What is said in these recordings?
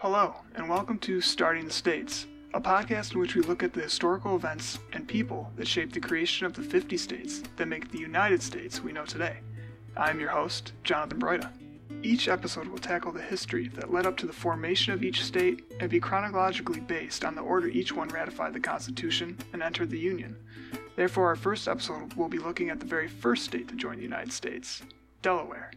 Hello, and welcome to Starting the States, a podcast in which we look at the historical events and people that shaped the creation of the 50 states that make the United States we know today. I'm your host, Jonathan Broida. Each episode will tackle the history that led up to the formation of each state and be chronologically based on the order each one ratified the Constitution and entered the Union. Therefore, our first episode will be looking at the very first state to join the United States Delaware.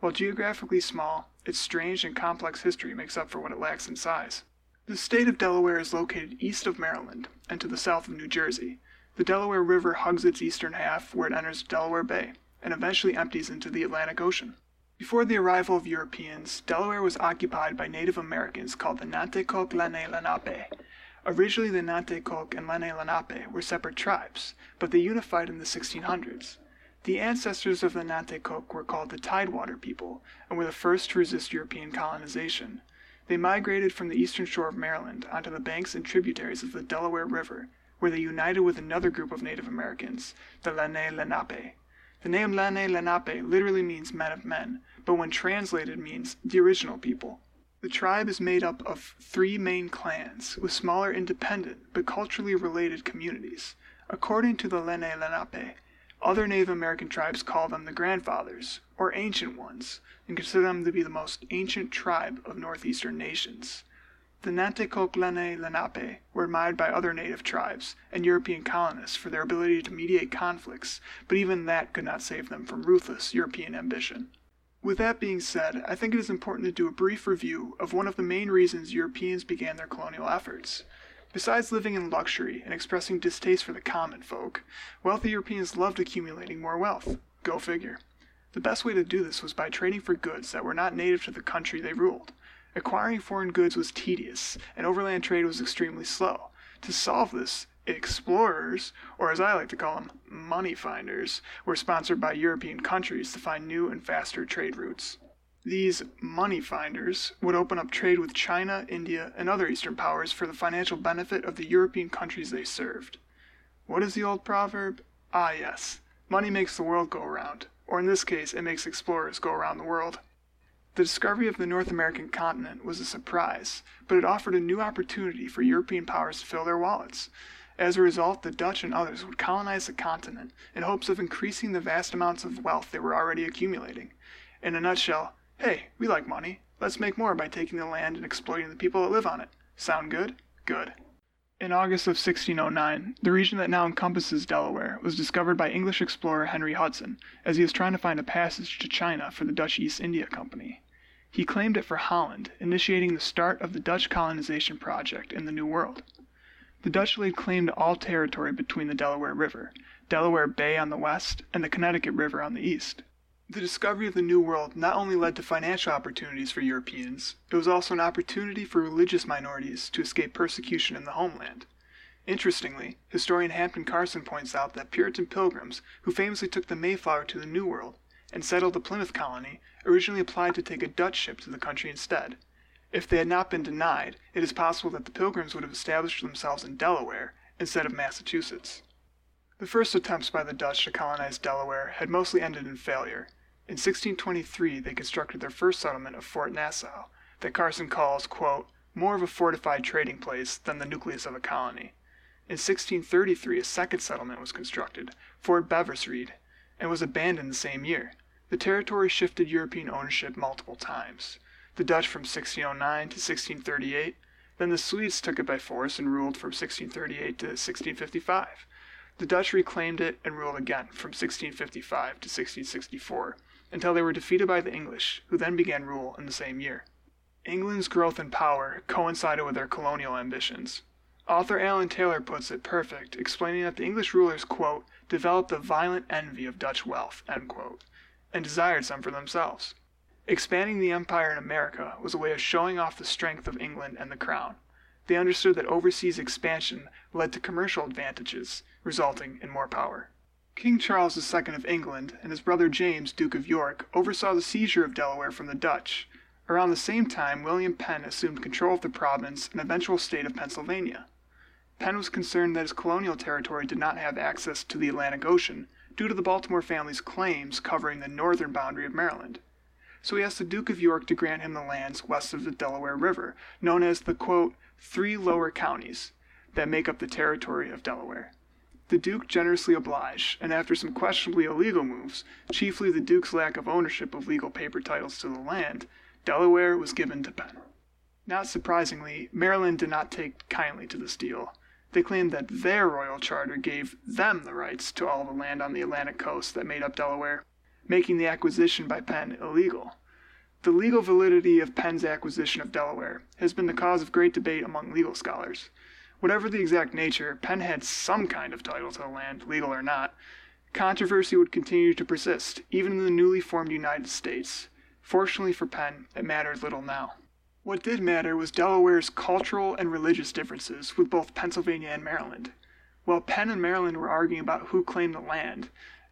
While geographically small, its strange and complex history makes up for what it lacks in size. The state of Delaware is located east of Maryland and to the south of New Jersey. The Delaware River hugs its eastern half where it enters Delaware Bay and eventually empties into the Atlantic Ocean. Before the arrival of Europeans, Delaware was occupied by Native Americans called the Nanticoke Lenni Lenape. Originally, the Nanticoke and Lenni Lenape were separate tribes, but they unified in the 1600s. The ancestors of the Nanticoke were called the Tidewater people and were the first to resist European colonization. They migrated from the eastern shore of Maryland onto the banks and tributaries of the Delaware River, where they united with another group of Native Americans, the Lenni Lenape. The name Lenni Lenape literally means men of men, but when translated means the original people. The tribe is made up of three main clans, with smaller independent but culturally related communities. According to the Lenni Lenape, other Native American tribes call them the grandfathers, or ancient ones, and consider them to be the most ancient tribe of northeastern nations. The Nanticoke Lenape were admired by other native tribes and European colonists for their ability to mediate conflicts, but even that could not save them from ruthless European ambition. With that being said, I think it is important to do a brief review of one of the main reasons Europeans began their colonial efforts. Besides living in luxury and expressing distaste for the common folk, wealthy Europeans loved accumulating more wealth. Go figure. The best way to do this was by trading for goods that were not native to the country they ruled. Acquiring foreign goods was tedious, and overland trade was extremely slow. To solve this, explorers, or as I like to call them, money finders, were sponsored by European countries to find new and faster trade routes. These money finders would open up trade with China, India, and other Eastern powers for the financial benefit of the European countries they served. What is the old proverb? Ah, yes, money makes the world go round, or in this case, it makes explorers go around the world. The discovery of the North American continent was a surprise, but it offered a new opportunity for European powers to fill their wallets. As a result, the Dutch and others would colonize the continent in hopes of increasing the vast amounts of wealth they were already accumulating. In a nutshell, Hey, we like money. Let's make more by taking the land and exploiting the people that live on it. Sound good? Good. In August of 1609, the region that now encompasses Delaware was discovered by English explorer Henry Hudson as he was trying to find a passage to China for the Dutch East India Company. He claimed it for Holland, initiating the start of the Dutch colonization project in the New World. The Dutch laid claim to all territory between the Delaware River, Delaware Bay on the west, and the Connecticut River on the east. The discovery of the New World not only led to financial opportunities for Europeans, it was also an opportunity for religious minorities to escape persecution in the homeland. Interestingly, historian Hampton Carson points out that Puritan pilgrims who famously took the Mayflower to the New World and settled the Plymouth colony originally applied to take a Dutch ship to the country instead. If they had not been denied, it is possible that the pilgrims would have established themselves in Delaware instead of Massachusetts. The first attempts by the Dutch to colonize Delaware had mostly ended in failure. In 1623 they constructed their first settlement of Fort Nassau, that Carson calls, quote, more of a fortified trading place than the nucleus of a colony. In 1633 a second settlement was constructed, Fort Beversreede, and was abandoned the same year. The territory shifted European ownership multiple times. The Dutch from 1609 to 1638, then the Swedes took it by force and ruled from 1638 to 1655. The Dutch reclaimed it and ruled again from 1655 to 1664 until they were defeated by the English, who then began rule in the same year. England's growth in power coincided with their colonial ambitions. Author Alan Taylor puts it perfect, explaining that the English rulers, quote, developed a violent envy of Dutch wealth, quote, and desired some for themselves. Expanding the empire in America was a way of showing off the strength of England and the crown. They understood that overseas expansion led to commercial advantages, resulting in more power. King Charles II of England and his brother James, Duke of York, oversaw the seizure of Delaware from the Dutch. Around the same time, William Penn assumed control of the province and eventual state of Pennsylvania. Penn was concerned that his colonial territory did not have access to the Atlantic Ocean due to the Baltimore family's claims covering the northern boundary of Maryland. so he asked the Duke of York to grant him the lands west of the Delaware River, known as the quote, three lower counties that make up the territory of Delaware. The Duke generously obliged, and after some questionably illegal moves, chiefly the Duke's lack of ownership of legal paper titles to the land, Delaware was given to Penn. Not surprisingly, Maryland did not take kindly to this deal. They claimed that their royal charter gave them the rights to all the land on the Atlantic coast that made up Delaware, making the acquisition by Penn illegal. The legal validity of Penn's acquisition of Delaware has been the cause of great debate among legal scholars. Whatever the exact nature, Penn had some kind of title to the land, legal or not. Controversy would continue to persist, even in the newly formed United States. Fortunately for Penn, it mattered little now. What did matter was Delaware's cultural and religious differences with both Pennsylvania and Maryland. While Penn and Maryland were arguing about who claimed the land,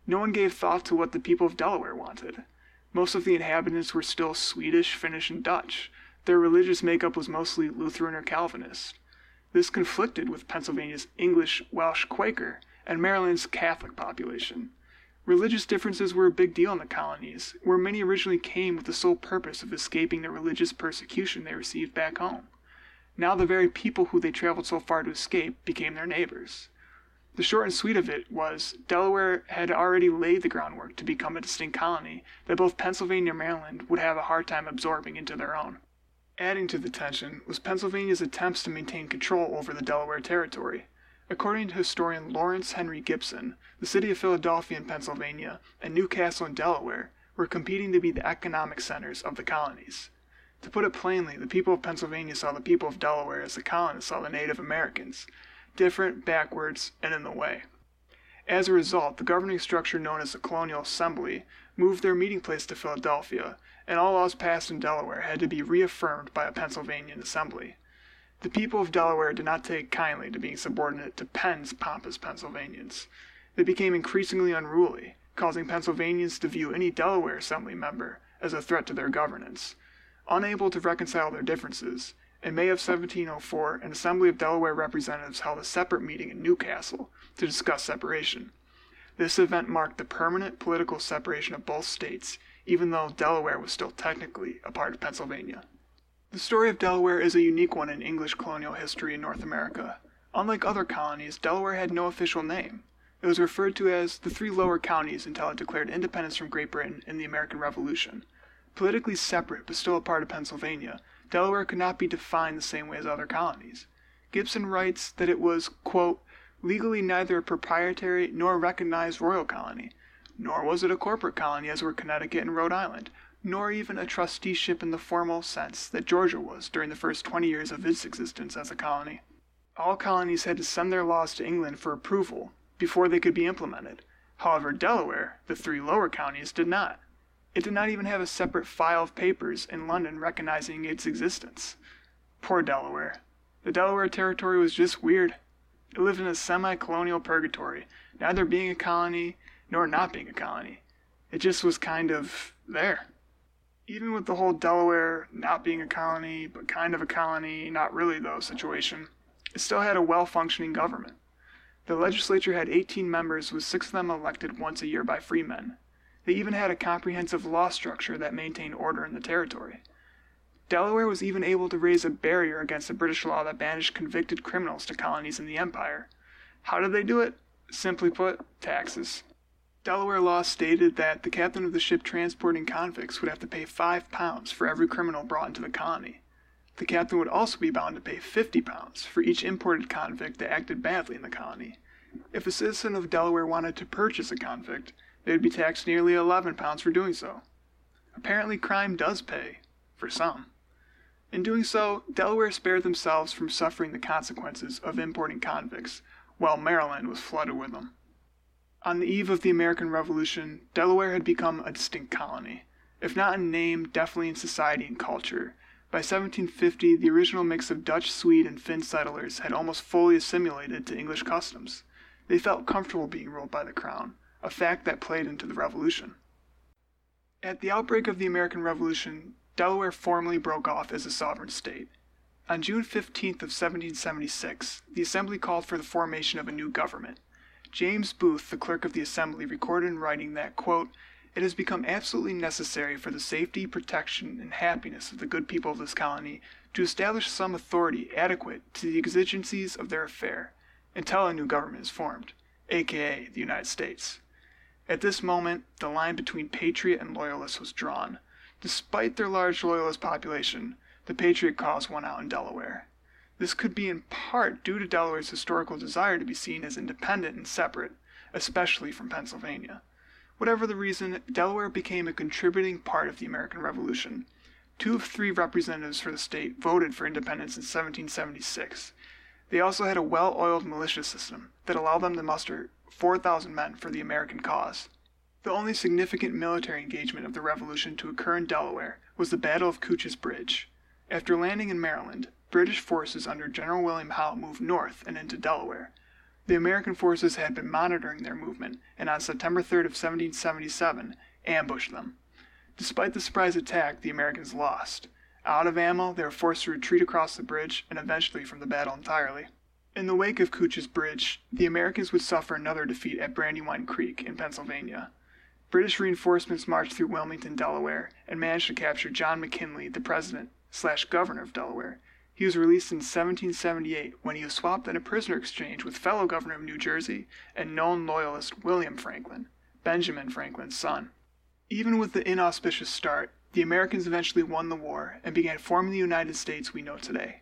no one gave thought to what the people of Delaware wanted. Most of the inhabitants were still Swedish, Finnish, and Dutch. Their religious makeup was mostly Lutheran or Calvinist. This conflicted with Pennsylvania's English Welsh Quaker and Maryland's Catholic population. Religious differences were a big deal in the colonies, where many originally came with the sole purpose of escaping the religious persecution they received back home. Now the very people who they traveled so far to escape became their neighbors. The short and sweet of it was Delaware had already laid the groundwork to become a distinct colony that both Pennsylvania and Maryland would have a hard time absorbing into their own. Adding to the tension was Pennsylvania's attempts to maintain control over the Delaware Territory. According to historian Lawrence Henry Gipson, the city of Philadelphia in Pennsylvania and Newcastle in Delaware were competing to be the economic centers of the colonies. To put it plainly, the people of Pennsylvania saw the people of Delaware as the colonists saw the Native Americans different, backwards, and in the way. As a result, the governing structure known as the Colonial Assembly moved their meeting place to Philadelphia and all laws passed in Delaware had to be reaffirmed by a Pennsylvanian assembly. The people of Delaware did not take kindly to being subordinate to Penn's pompous Pennsylvanians. They became increasingly unruly, causing Pennsylvanians to view any Delaware assembly member as a threat to their governance. Unable to reconcile their differences, in May of 1704, an assembly of Delaware representatives held a separate meeting in Newcastle to discuss separation. This event marked the permanent political separation of both states even though Delaware was still technically a part of Pennsylvania. The story of Delaware is a unique one in English colonial history in North America. Unlike other colonies, Delaware had no official name. It was referred to as the three lower counties until it declared independence from Great Britain in the American Revolution. Politically separate but still a part of Pennsylvania, Delaware could not be defined the same way as other colonies. Gipson writes that it was, quote, legally neither a proprietary nor recognized royal colony, nor was it a corporate colony as were Connecticut and Rhode Island, nor even a trusteeship in the formal sense that Georgia was during the first 20 years of its existence as a colony. All colonies had to send their laws to England for approval before they could be implemented. However, Delaware, the three lower counties, did not. It did not even have a separate file of papers in London recognizing its existence. Poor Delaware. The Delaware Territory was just weird. It lived in a semi colonial purgatory, neither being a colony nor not being a colony. It just was kind of there. Even with the whole Delaware not being a colony, but kind of a colony, not really though situation, it still had a well functioning government. The legislature had 18 members, with six of them elected once a year by freemen. They even had a comprehensive law structure that maintained order in the territory. Delaware was even able to raise a barrier against the British law that banished convicted criminals to colonies in the empire. How did they do it? Simply put, taxes. Delaware law stated that the captain of the ship transporting convicts would have to pay five pounds for every criminal brought into the colony. The captain would also be bound to pay 50 pounds for each imported convict that acted badly in the colony. If a citizen of Delaware wanted to purchase a convict, they would be taxed nearly 11 pounds for doing so. Apparently, crime does pay, for some. In doing so, Delaware spared themselves from suffering the consequences of importing convicts, while Maryland was flooded with them. On the eve of the American Revolution, Delaware had become a distinct colony, if not in name, definitely in society and culture. By 1750, the original mix of Dutch, Swede, and Finn settlers had almost fully assimilated to English customs. They felt comfortable being ruled by the crown, a fact that played into the Revolution. At the outbreak of the American Revolution, Delaware formally broke off as a sovereign state. On June 15th of 1776, the Assembly called for the formation of a new government. James Booth, the clerk of the assembly, recorded in writing that, quote, it has become absolutely necessary for the safety, protection, and happiness of the good people of this colony to establish some authority adequate to the exigencies of their affair until a new government is formed, aka the United States. At this moment, the line between patriot and loyalist was drawn. Despite their large loyalist population, the patriot cause won out in Delaware. This could be in part due to Delaware's historical desire to be seen as independent and separate, especially from Pennsylvania. Whatever the reason, Delaware became a contributing part of the American Revolution. Two of three representatives for the state voted for independence in 1776. They also had a well oiled militia system that allowed them to muster 4,000 men for the American cause. The only significant military engagement of the Revolution to occur in Delaware was the Battle of Cooch's Bridge. After landing in Maryland, British forces under General William Howe moved north and into Delaware. The American forces had been monitoring their movement, and on September 3rd of 1777, ambushed them. Despite the surprise attack, the Americans lost. Out of ammo, they were forced to retreat across the bridge and eventually from the battle entirely. In the wake of Cooch's Bridge, the Americans would suffer another defeat at Brandywine Creek in Pennsylvania. British reinforcements marched through Wilmington, Delaware, and managed to capture John McKinly, the president slash governor of Delaware, he was released in 1778 when he was swapped in a prisoner exchange with fellow governor of New Jersey and known loyalist William Franklin, Benjamin Franklin's son. Even with the inauspicious start, the Americans eventually won the war and began forming the United States we know today.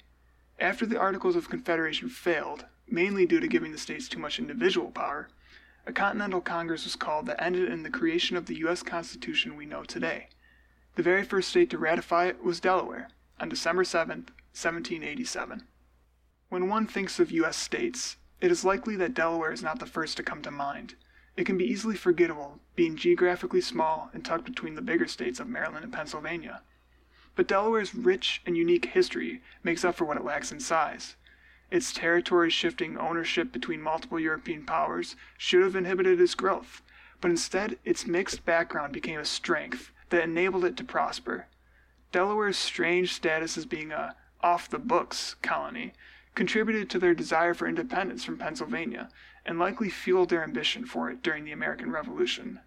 After the Articles of Confederation failed, mainly due to giving the states too much individual power, a Continental Congress was called that ended in the creation of the U.S. Constitution we know today. The very first state to ratify it was Delaware on December 7, 1787. When one thinks of U.S. states, it is likely that Delaware is not the first to come to mind. It can be easily forgettable, being geographically small and tucked between the bigger states of Maryland and Pennsylvania. But Delaware's rich and unique history makes up for what it lacks in size. Its territory shifting ownership between multiple European powers should have inhibited its growth, but instead its mixed background became a strength that enabled it to prosper. Delaware's strange status as being a off the books colony contributed to their desire for independence from Pennsylvania and likely fueled their ambition for it during the American Revolution.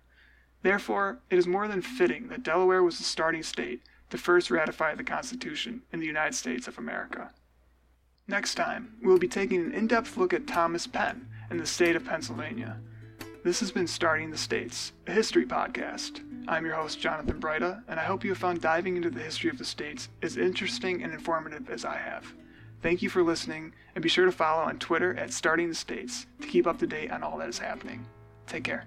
Therefore, it is more than fitting that Delaware was the starting state to first ratify the Constitution in the United States of America. Next time, we will be taking an in depth look at Thomas Penn and the state of Pennsylvania. This has been Starting the States, a history podcast. I'm your host, Jonathan Breida, and I hope you have found diving into the history of the states as interesting and informative as I have. Thank you for listening, and be sure to follow on Twitter at Starting the States to keep up to date on all that is happening. Take care.